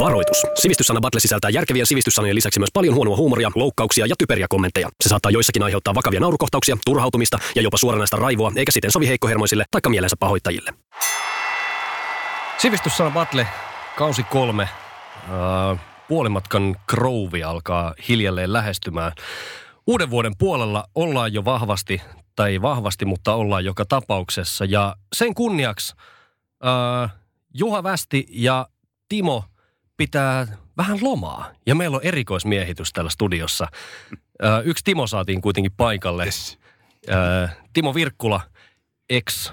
Varoitus. Sivistyssana Battle sisältää järkeviä sivistyssanojen lisäksi myös paljon huonoa huumoria, loukkauksia ja typeriä kommentteja. Se saattaa joissakin aiheuttaa vakavia naurukohtauksia, turhautumista ja jopa suoranaista raivoa, eikä siten sovi heikkohermoisille tai mielensä pahoittajille. Sivistyssana Battle, kausi kolme. Uh, puolimatkan krouvi alkaa hiljalleen lähestymään. Uuden vuoden puolella ollaan jo vahvasti, tai vahvasti, mutta ollaan joka tapauksessa. Ja sen kunniaksi uh, Juha Västi ja Timo pitää vähän lomaa. Ja meillä on erikoismiehitys täällä studiossa. Uh, yksi Timo saatiin kuitenkin paikalle. Yes. Uh, Timo Virkkula, ex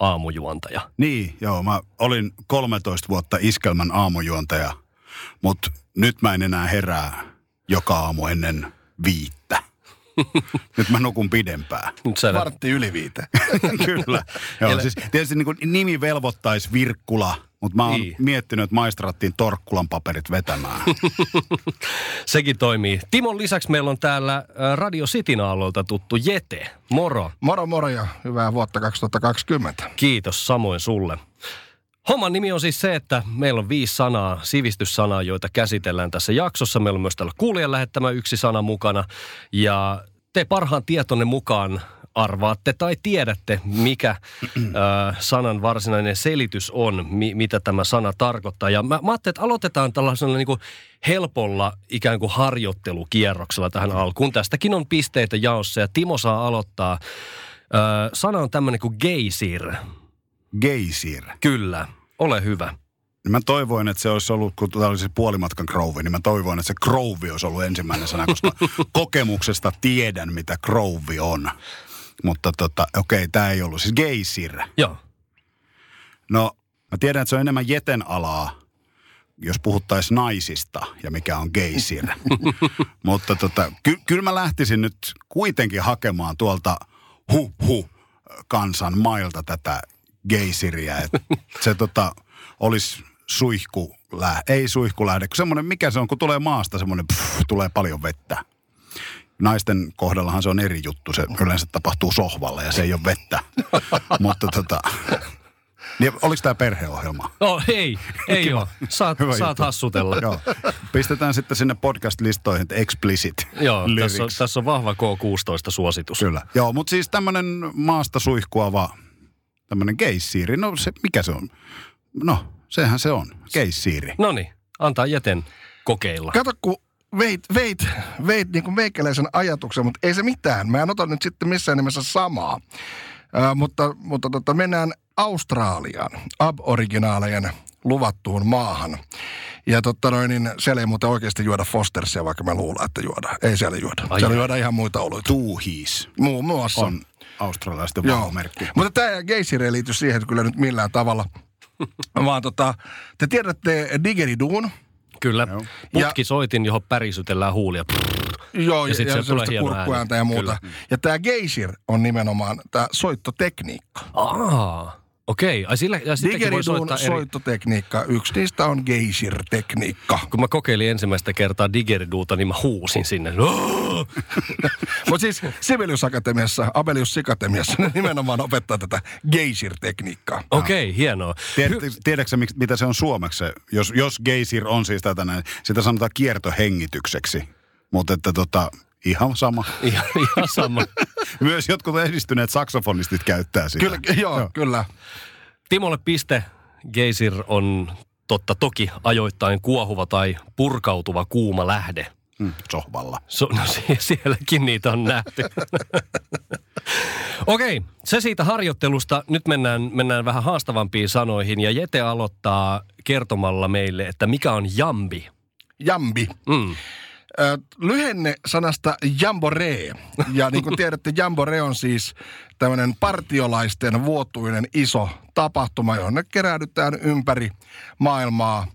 aamujuontaja. Niin, joo. Mä olin 13 vuotta iskelmän aamujuontaja, mutta nyt mä en enää herää joka aamu ennen viittä. Nyt mä nukun pidempään. Nyt sä Vartti yli viite. Kyllä. Joo, siis tietysti niin kuin nimi velvoittaisi Virkkula, mutta mä oon Niin. miettinyt, että maistraattiin Torkkulan paperit vetämään. Sekin toimii. Timon lisäksi meillä on täällä ä, Radio Cityn alueelta tuttu Jete. Moro. Moro moro ja hyvää vuotta 2020. Kiitos samoin sulle. Homman nimi on siis se, että meillä on viisi sanaa, sivistyssanaa, joita käsitellään tässä jaksossa. Meillä on myös täällä kuulijan lähettämä yksi sana mukana. Ja te parhaan tietonne mukaan arvaatte tai tiedätte, mikä ö, sanan varsinainen selitys on, mi, mitä tämä sana tarkoittaa. Ja mä, mä ajattelin, että aloitetaan tällaisella niin kuin helpolla ikään kuin harjoittelukierroksella tähän alkuun. Tästäkin on pisteitä jaossa ja Timo saa aloittaa. Ö, sana on tämmöinen kuin geysir. Geysir. Kyllä, ole hyvä. Niin Mä toivoin, että se olisi ollut, kun tämä oli se puolimatkan krouvi, niin mä toivoin, että se krouvi olisi ollut ensimmäinen sana, koska kokemuksesta tiedän, mitä krouvi on. Mutta tota, okei, tämä ei ollut. Siis geysir. Joo. No, mä tiedän, että se on enemmän jeten alaa, jos puhuttaisiin naisista ja mikä on geysir. Mutta tota, ky- kyllä mä lähtisin nyt kuitenkin hakemaan tuolta hu-hu kansan mailta tätä geysiriä. Et se tota, olisi suihku, ei suihkulähde, kun semmoinen, mikä se on, kun tulee maasta semmoinen, pff, tulee paljon vettä. Naisten kohdallahan se on eri juttu, se yleensä tapahtuu sohvalla ja se ei ole vettä. Mutta tota, niin, oliko tämä perheohjelma? No ei, ei Kiva. ole. Saat, Hyvä saat juttu. hassutella. Joo. Pistetään sitten sinne podcast-listoihin, että explicit Joo tässä, on, tässä on vahva K16-suositus. Kyllä. Joo, mutta siis tämmöinen maasta suihkuava, tämmöinen geissiiri, no se, mikä se on? No, sehän se on, geissiiri. No niin, antaa jäten kokeilla. Kato, kun veit, veit, veit niin kuin meikäläisen ajatuksen, mutta ei se mitään. Mä en ota nyt sitten missään nimessä samaa. Äh, mutta mutta tota, mennään Australiaan, aboriginaalejen luvattuun maahan. Ja totta noin, niin siellä ei muuten oikeasti juoda Fostersia, vaikka mä luulen, että juoda. Ei siellä juoda. Ai siellä jaa. juodaan ihan muita oluita. Tuuhiis Muun muassa. on australialaisten Joo. vauvamerkki. Mutta tämä geysiri ei liity siihen kyllä nyt millään tavalla. Vaan tota, te tiedätte digeriduun. Kyllä. Joo. Putkisoitin, johon pärisytellään huulia. Joo, Ja ja, sit ja, se tulee hieno kurkkuääntä ääni. ja muuta. Kyllä. Ja tämä geysir on nimenomaan tämä soittotekniikka. Aa, okei. Ai sillä, ja Digeriduun soittaa eri... soittotekniikka, yksi niistä on geysir-tekniikka. Kun mä kokeilin ensimmäistä kertaa digeriduuta, niin mä huusin sinne. Mutta siis Sibelius Akatemiassa, Abelius Sikatemiassa ne nimenomaan opettaa tätä geysir-tekniikkaa. Okei, hienoa. Tiedätkö, tiedätkö miksi- mitä se on suomeksi? Jos, jos geysir on siis tätä näin, sitä sanotaan kiertohengitykseksi. Mutta että tota, ihan sama. Ihan, ihan sama. Myös jotkut edistyneet saksofonistit käyttää sitä. Kyllä, joo, joo, kyllä. Timolle piste. Geysir on totta toki ajoittain kuohuva tai purkautuva kuuma lähde. Mm, sohvalla. So, no sie- sielläkin niitä on nähty. Okei, se siitä harjoittelusta. Nyt mennään, mennään vähän haastavampiin sanoihin. Ja Jete aloittaa kertomalla meille, että mikä on jambi. Jambi. Mm. Lyhenne sanasta jamboree. Ja niin kuin tiedätte, jamboree on siis tämmöinen partiolaisten vuotuinen iso tapahtuma, jonne keräydytään ympäri maailmaa.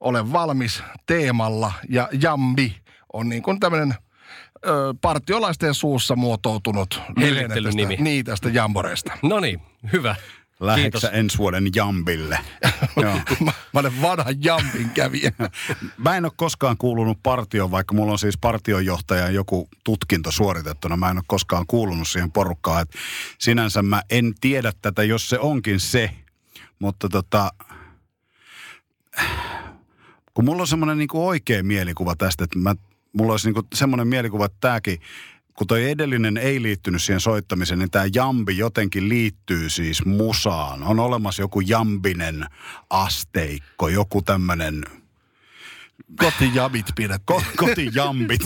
Ole valmis teemalla ja jambi on niin kuin tämmöinen ö, partiolaisten suussa muotoutunut nimi. Niin, tästä jamboreesta. No niin, hyvä. Läheksä Kiitos. ensi vuoden Jambille? Mä, mä olen vanha jampin kävijä. Mä en ole koskaan kuulunut partioon, vaikka mulla on siis partionjohtajan joku tutkinto suoritettuna. Mä en ole koskaan kuulunut siihen porukkaan. Et sinänsä mä en tiedä tätä, jos se onkin se. Mutta tota, kun mulla on semmoinen niinku oikea mielikuva tästä, että mä, mulla olisi niinku semmoinen mielikuva, että tämäkin, kun toi edellinen ei liittynyt siihen soittamiseen, niin tämä jambi jotenkin liittyy siis musaan. On olemassa joku jambinen asteikko, joku tämmöinen Kotijamit pidettiin. Ko- kotijambit.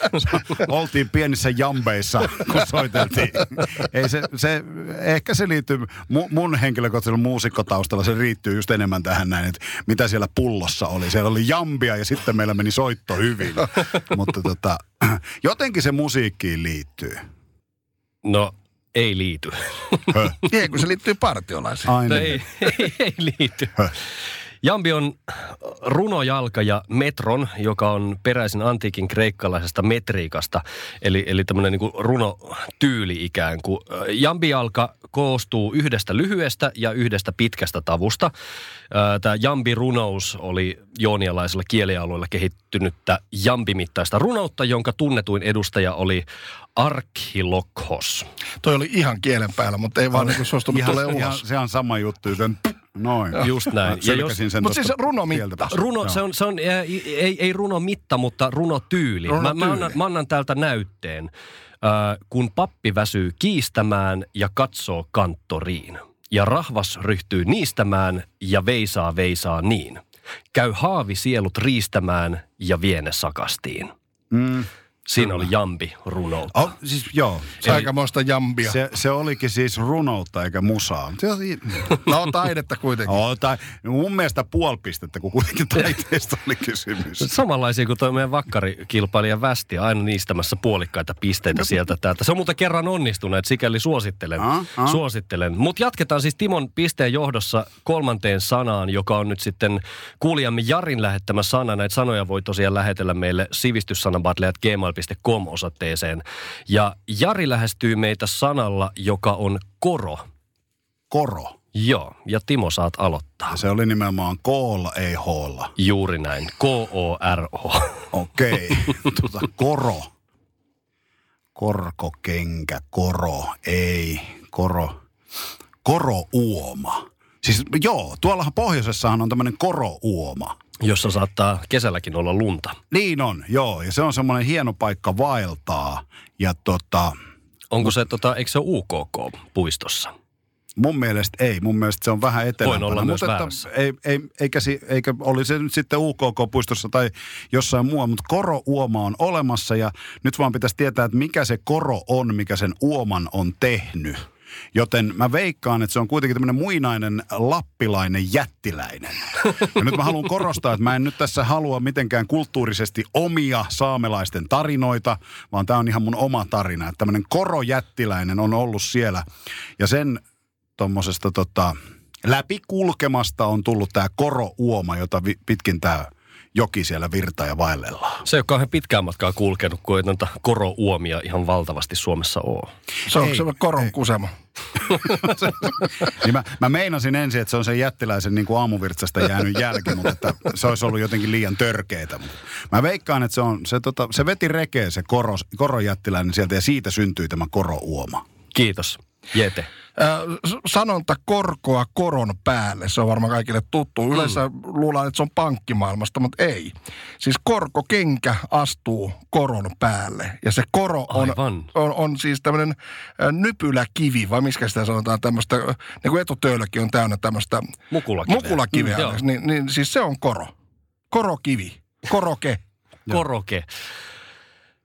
Oltiin pienissä jambeissa, kun soiteltiin. Ei se, se, ehkä se liittyy, mu, mun henkilökohtaisella muusikkotaustalla se riittyy just enemmän tähän näin, että mitä siellä pullossa oli. Siellä oli jambia ja sitten meillä meni soitto hyvin. Mutta tota, jotenkin se musiikkiin liittyy. No, ei liity. Ei, kun se liittyy partiolaisiin. No Aina. ei, ei, ei liity. Höh. Jambi on runojalka ja metron, joka on peräisin antiikin kreikkalaisesta metriikasta, eli, eli tämmöinen niin runotyyli ikään kuin. Jambijalka koostuu yhdestä lyhyestä ja yhdestä pitkästä tavusta. Tämä jambi-runous oli joonialaisella kielialueella kehittynyttä jambimittaista runoutta, jonka tunnetuin edustaja oli Archilokhos. Toi oli ihan kielen päällä, mutta ei vaan niin suostunut Ihan, tulee ihan, ulos. se on sama juttu, joten noin. Just näin. Mä Ja jos- sen Mut tosta siis runomitta. Runo, se on, se on ei, ei runomitta, mutta runotyyli. Mä, mä, Runotyyli. annan, mä annan täältä näytteen. Äh, kun pappi väsyy kiistämään ja katsoo kanttoriin, ja rahvas ryhtyy niistämään ja veisaa veisaa niin. Käy haavi sielut riistämään ja viene sakastiin. Mm. Siinä oli jambi runoutta. Oh, siis joo. Se aikamoista jambia. Se, se olikin siis runoutta eikä musaa. Se oli, No taidetta kuitenkin. oh, tai, mun mielestä puoli pistettä, kun kuitenkin taiteesta oli kysymys. Samanlaisia kuin tuo meidän vakkarikilpailija Västi, aina niistämässä puolikkaita pisteitä sieltä täältä. Se on muuten kerran onnistunut, että sikäli suosittelen. Ah, ah. suosittelen. Mutta jatketaan siis Timon pisteen johdossa kolmanteen sanaan, joka on nyt sitten kuulijamme Jarin lähettämä sana. Näitä sanoja voi tosiaan lähetellä meille sivistyssanabattle.gmail.com osoitteeseen. Ja Jari lähestyy meitä sanalla, joka on koro. Koro. Joo, ja Timo saat aloittaa. Ja se oli nimenomaan koolla, ei hoolla. Juuri näin. K-O-R-O. Okei. tuota, koro. Korkokenkä, koro, ei, koro. Korouoma. Siis joo, tuollahan pohjoisessahan on tämmöinen korouoma. jossa saattaa kesälläkin olla lunta. Niin on, joo. Ja se on semmoinen hieno paikka vaeltaa. Ja tota, Onko se, tota, eikö se ole UKK-puistossa? Mun mielestä ei. Mun mielestä se on vähän etelämpänä. olla myös Mutta että ei, ei, eikä, si, eikä oli se nyt sitten UKK-puistossa tai jossain muualla, mutta korouoma on olemassa ja nyt vaan pitäisi tietää, että mikä se koro on, mikä sen uoman on tehnyt. Joten mä veikkaan, että se on kuitenkin tämmöinen muinainen lappilainen jättiläinen. Ja nyt mä haluan korostaa, että mä en nyt tässä halua mitenkään kulttuurisesti omia saamelaisten tarinoita, vaan tämä on ihan mun oma tarina. Että tämmöinen korojättiläinen on ollut siellä ja sen tuommoisesta tota, läpikulkemasta on tullut tämä korouoma, jota pitkin tämä joki siellä virtaa ja vaellellaan. Se ei ole kauhean pitkään matkaa kulkenut, kun ei noita korouomia ihan valtavasti Suomessa ole. Se on Ei, se koron kusema. Niin mä, mä meinasin ensin, että se on sen jättiläisen niin kuin aamuvirtsasta jäänyt jälki, mutta että se olisi ollut jotenkin liian törkeetä. Mutta Mä veikkaan, että se, on, se, tota, se veti rekeä se koro, korojättiläinen sieltä ja siitä syntyi tämä korouoma. Kiitos. Jete. Sanonta korkoa koron päälle, se on varmaan kaikille tuttu. Yleensä mm. luullaan, että se on pankkimaailmasta, mutta ei. Siis korkokenkä astuu koron päälle. Ja se koro on, Aivan. on, on siis tämmöinen nypyläkivi, vai miskä sitä sanotaan tämmöistä, niin kuin etutöölläkin on täynnä tämmöistä Mukulakiveä. mukulakiveä. Mm, niin, niin siis se on koro. Korokivi. Koroke. Koroke.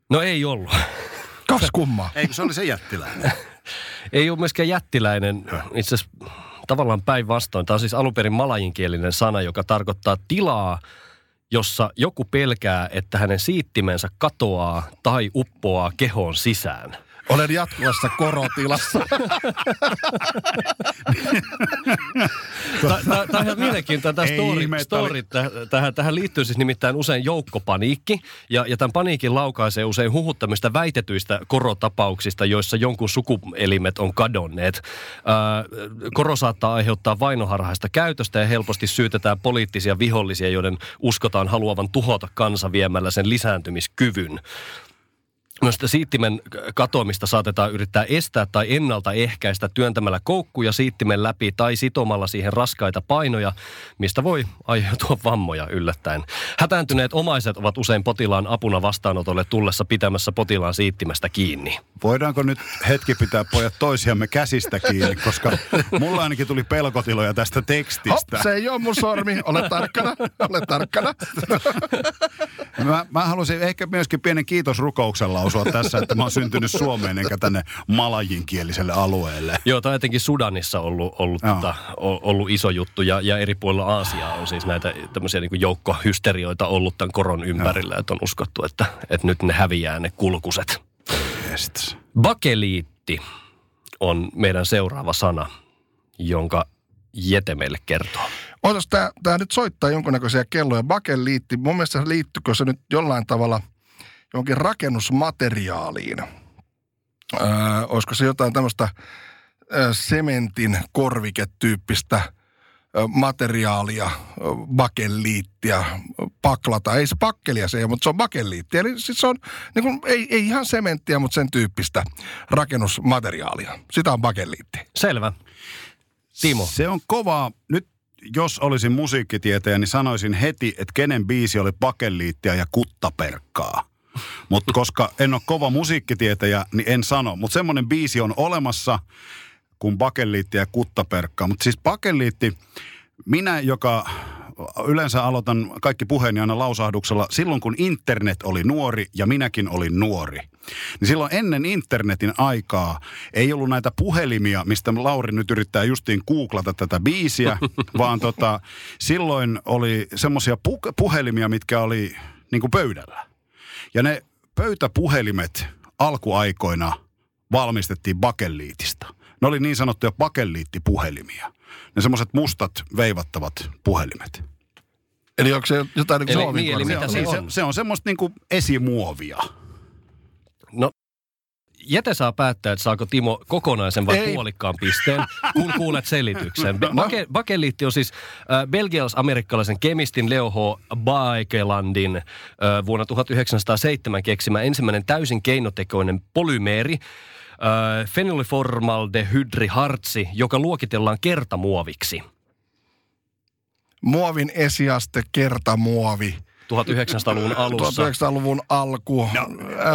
No ei ollut. Kas kummaa. Eikö se oli se jättiläinen? Ei ole myöskään jättiläinen. Itse asiassa tavallaan päinvastoin. Tämä on siis alun perin malajinkielinen sana, joka tarkoittaa tilaa, jossa joku pelkää, että hänen siittimensä katoaa tai uppoaa kehoon sisään. Olen jatkuvassa korotilassa. Tämä on ihan mielenkiintoinen tämä story, story täh- tähän, tähän liittyy siis nimittäin usein joukkopaniikki, ja, ja tämän paniikin laukaisee usein huhuttamista väitetyistä korotapauksista, joissa jonkun sukuelimet on kadonneet. Ää, koro saattaa aiheuttaa vainoharhaista käytöstä ja helposti syytetään poliittisia vihollisia, joiden uskotaan haluavan tuhota kansa viemällä sen lisääntymiskyvyn. Myös sitä siittimen katoamista saatetaan yrittää estää tai ennaltaehkäistä työntämällä koukkuja siittimen läpi tai sitomalla siihen raskaita painoja, mistä voi aiheutua vammoja yllättäen. Hätääntyneet omaiset ovat usein potilaan apuna vastaanotolle tullessa pitämässä potilaan siittimestä kiinni. Voidaanko nyt hetki pitää pojat toisiamme käsistä kiinni, koska mulla ainakin tuli pelkotiloja tästä Hop, tekstistä. se ei ole mun sormi. Ole tarkkana, ole tarkkana. Mä, mä haluaisin ehkä myöskin pienen kiitosrukouksen lausua tässä, että mä oon syntynyt Suomeen enkä tänne malajinkieliselle alueelle. Joo, tämä on etenkin Sudanissa ollut, ollut, Joo. tota, ollut iso juttu ja, ja eri puolilla Aasiaa on siis näitä tämmöisiä niin joukkohysterioita ollut tämän koron ympärillä, että on uskottu, että, että nyt ne häviää ne kulkuset. Yes. Bakeliitti on meidän seuraava sana, jonka Jete meille kertoo. Ootas, tää, tää nyt soittaa jonkunnäköisiä kelloja. Bakeliitti, mun mielestä liittyykö se nyt jollain tavalla johonkin rakennusmateriaaliin? Öö, olisiko se jotain tämmöistä sementin korviketyyppistä materiaalia, bakeliittia, paklata. Ei se pakkelia se ei ole, mutta se on bakeliitti. Eli siis se on niin kuin, ei, ei ihan sementtiä, mutta sen tyyppistä rakennusmateriaalia. Sitä on bakeliitti. Selvä. Timo. Se on kovaa. Nyt jos olisin musiikkitietäjä, niin sanoisin heti, että kenen biisi oli pakeliittia ja kuttaperkkaa. Mutta koska en ole kova musiikkitietäjä, niin en sano. Mutta semmoinen biisi on olemassa kuin bakeliitti ja kuttaperkkaa. Mutta siis bakeliitti, minä, joka yleensä aloitan kaikki puheeni aina lausahduksella, silloin kun internet oli nuori ja minäkin olin nuori. Niin silloin ennen internetin aikaa ei ollut näitä puhelimia, mistä Lauri nyt yrittää justiin googlata tätä biisiä, vaan tota, silloin oli semmoisia pu- puhelimia, mitkä oli niin kuin pöydällä. Ja ne pöytäpuhelimet alkuaikoina valmistettiin bakelliitista. Ne oli niin sanottuja bakelliittipuhelimia. Ne semmoiset mustat veivattavat puhelimet. Eli onko se jotain niin Eli- kuin niin, eli mitä Se, se se, on? se on semmoista niinku esimuovia. No, Jete saa päättää, että saako Timo kokonaisen vai Ei. puolikkaan pisteen, kun kuulet selityksen. Bake, bakeliitti on siis äh, belgialais-amerikkalaisen kemistin Leo H. Baekelandin äh, vuonna 1907 keksimä ensimmäinen täysin keinotekoinen polymeeri, äh, fenylformaldehydrihartsi, joka luokitellaan kertamuoviksi. Muovin esiaste, kertamuovi. 1900-luvun alussa. 1900-luvun alku. No,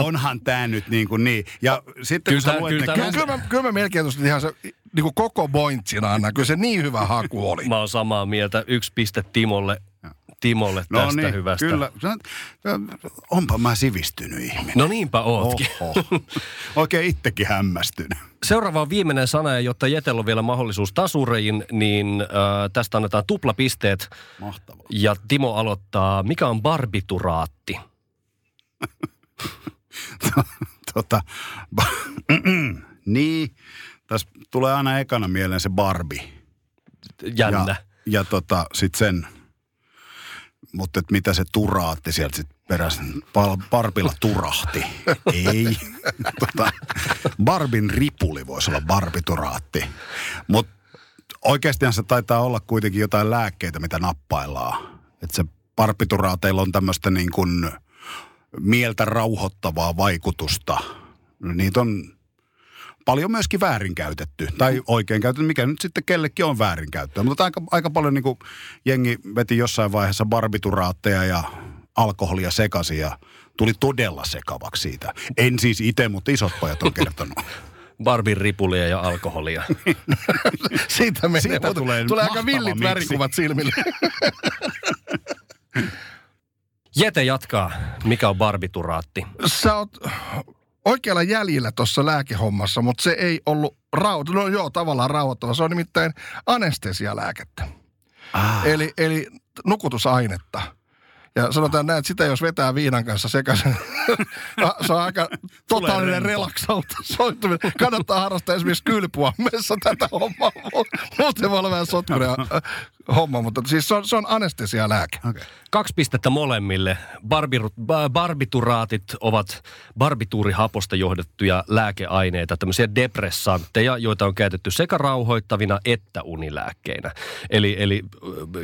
onhan tämä nyt niin kuin niin. Ja sitten Kyllä kun sä luet kyllä Kyllä, kyllä, mä, kyllä mä melkein tuosta ihan se niin kuin koko pointsina annan. Kyllä se niin hyvä haku oli. Mä oon samaa mieltä. Yksi piste Timolle, Timolle No tästä niin, hyvästä. kyllä. Onpa mä sivistynyt ihminen. No niinpä ootkin. Oikein itsekin hämmästynyt. Seuraava on viimeinen sana, ja jotta Jetel on vielä mahdollisuus tasureihin, niin äh, tästä annetaan tuplapisteet. Mahtavaa. Ja Timo aloittaa, mikä on barbituraatti? tota, niin, tässä tulee aina ekana mieleen se Barbie. Jännä. Ja, ja tota, sit sen, mutta et mitä se turaatti sieltä sit perässä, Pal- Barbilla turahti. Ei. tota, Barbin ripuli voisi olla barbituraatti. Mutta oikeastihan se taitaa olla kuitenkin jotain lääkkeitä, mitä nappaillaan. Että se barbituraateilla on tämmöistä niin kuin mieltä rauhoittavaa vaikutusta. Niitä on paljon myöskin väärinkäytetty. Tai oikein käytetty, mikä nyt sitten kellekin on väärinkäyttöä. Mutta aika, aika paljon niin kuin jengi veti jossain vaiheessa barbituraatteja ja alkoholia sekaisin ja tuli todella sekavaksi siitä. En siis itse, mutta isot pojat on kertonut. Barbin ripulia ja alkoholia. Siitä menee. Siitä Mutta tulee tulee aika villit miksi. värikuvat silmille. Jete jatkaa, mikä on barbituraatti? Sä oot oikealla jäljellä tuossa lääkehommassa, mutta se ei ollut rauhoittava. No joo, tavallaan rauhoittava. Se on nimittäin anestesialääkettä. Ah. Eli, eli nukutusainetta. Ja sanotaan näin, että sitä jos vetää viinan kanssa sekaisin, se on aika totaalinen rempa. relaksoituminen. Kannattaa harrastaa esimerkiksi kylpyammeessa tätä hommaa. Muuten voi olla vähän äh, homma, mutta siis se on, se on anestesialääke. Okay. Kaksi pistettä molemmille. Barbiru, ba- barbituraatit ovat barbituurihaposta johdettuja lääkeaineita, tämmöisiä depressantteja, joita on käytetty sekä rauhoittavina että unilääkkeinä. Eli, eli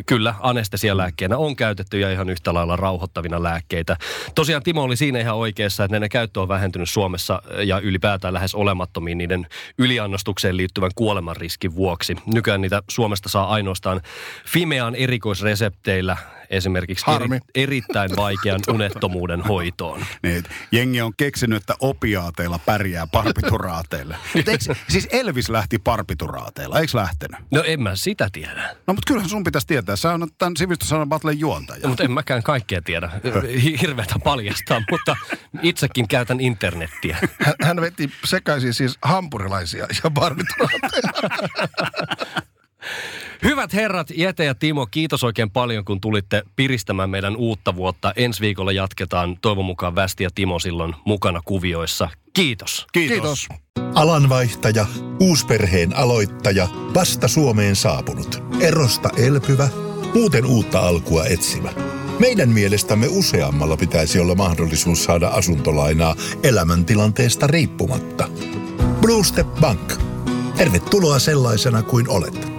kyllä anestesialääkkeenä on käytetty ja ihan yhtä lailla rauhoittavina lääkkeitä. Tosiaan Timo oli siinä ihan oikeassa, että ne käyttö on vähentynyt Suomessa ja ylipäätään lähes olemattomiin niiden yliannostukseen liittyvän kuolemanriskin vuoksi. Nykyään niitä Suomesta saa ainoastaan Fimean erikoisresepteillä esimerkiksi Harmi. eri, erittäin vaikean unettomuuden hoitoon. Niin, jengi on keksinyt, että opiaateilla pärjää parpituraateille. Eikö, siis Elvis lähti parpituraateilla, eikö lähtenyt? No en mä sitä tiedä. No mutta kyllähän sun pitäisi tietää. Sä on tämän sivistyssanan battlen juontaja. Mutta en mäkään kaikkea tiedä. Hi- Hirveätä paljastaa, mutta itsekin käytän internettiä. Hän, hän veti sekaisin siis hampurilaisia ja barbituraatteja. Hyvät herrat, Jete ja Timo, kiitos oikein paljon, kun tulitte piristämään meidän uutta vuotta. Ensi viikolla jatketaan toivon mukaan Västi ja Timo silloin mukana kuvioissa. Kiitos. Kiitos. Kiitos. Alanvaihtaja, uusperheen aloittaja, vasta Suomeen saapunut, erosta elpyvä, muuten uutta alkua etsimä. Meidän mielestämme useammalla pitäisi olla mahdollisuus saada asuntolainaa elämäntilanteesta riippumatta. Blue Step Bank. Tervetuloa sellaisena kuin olet.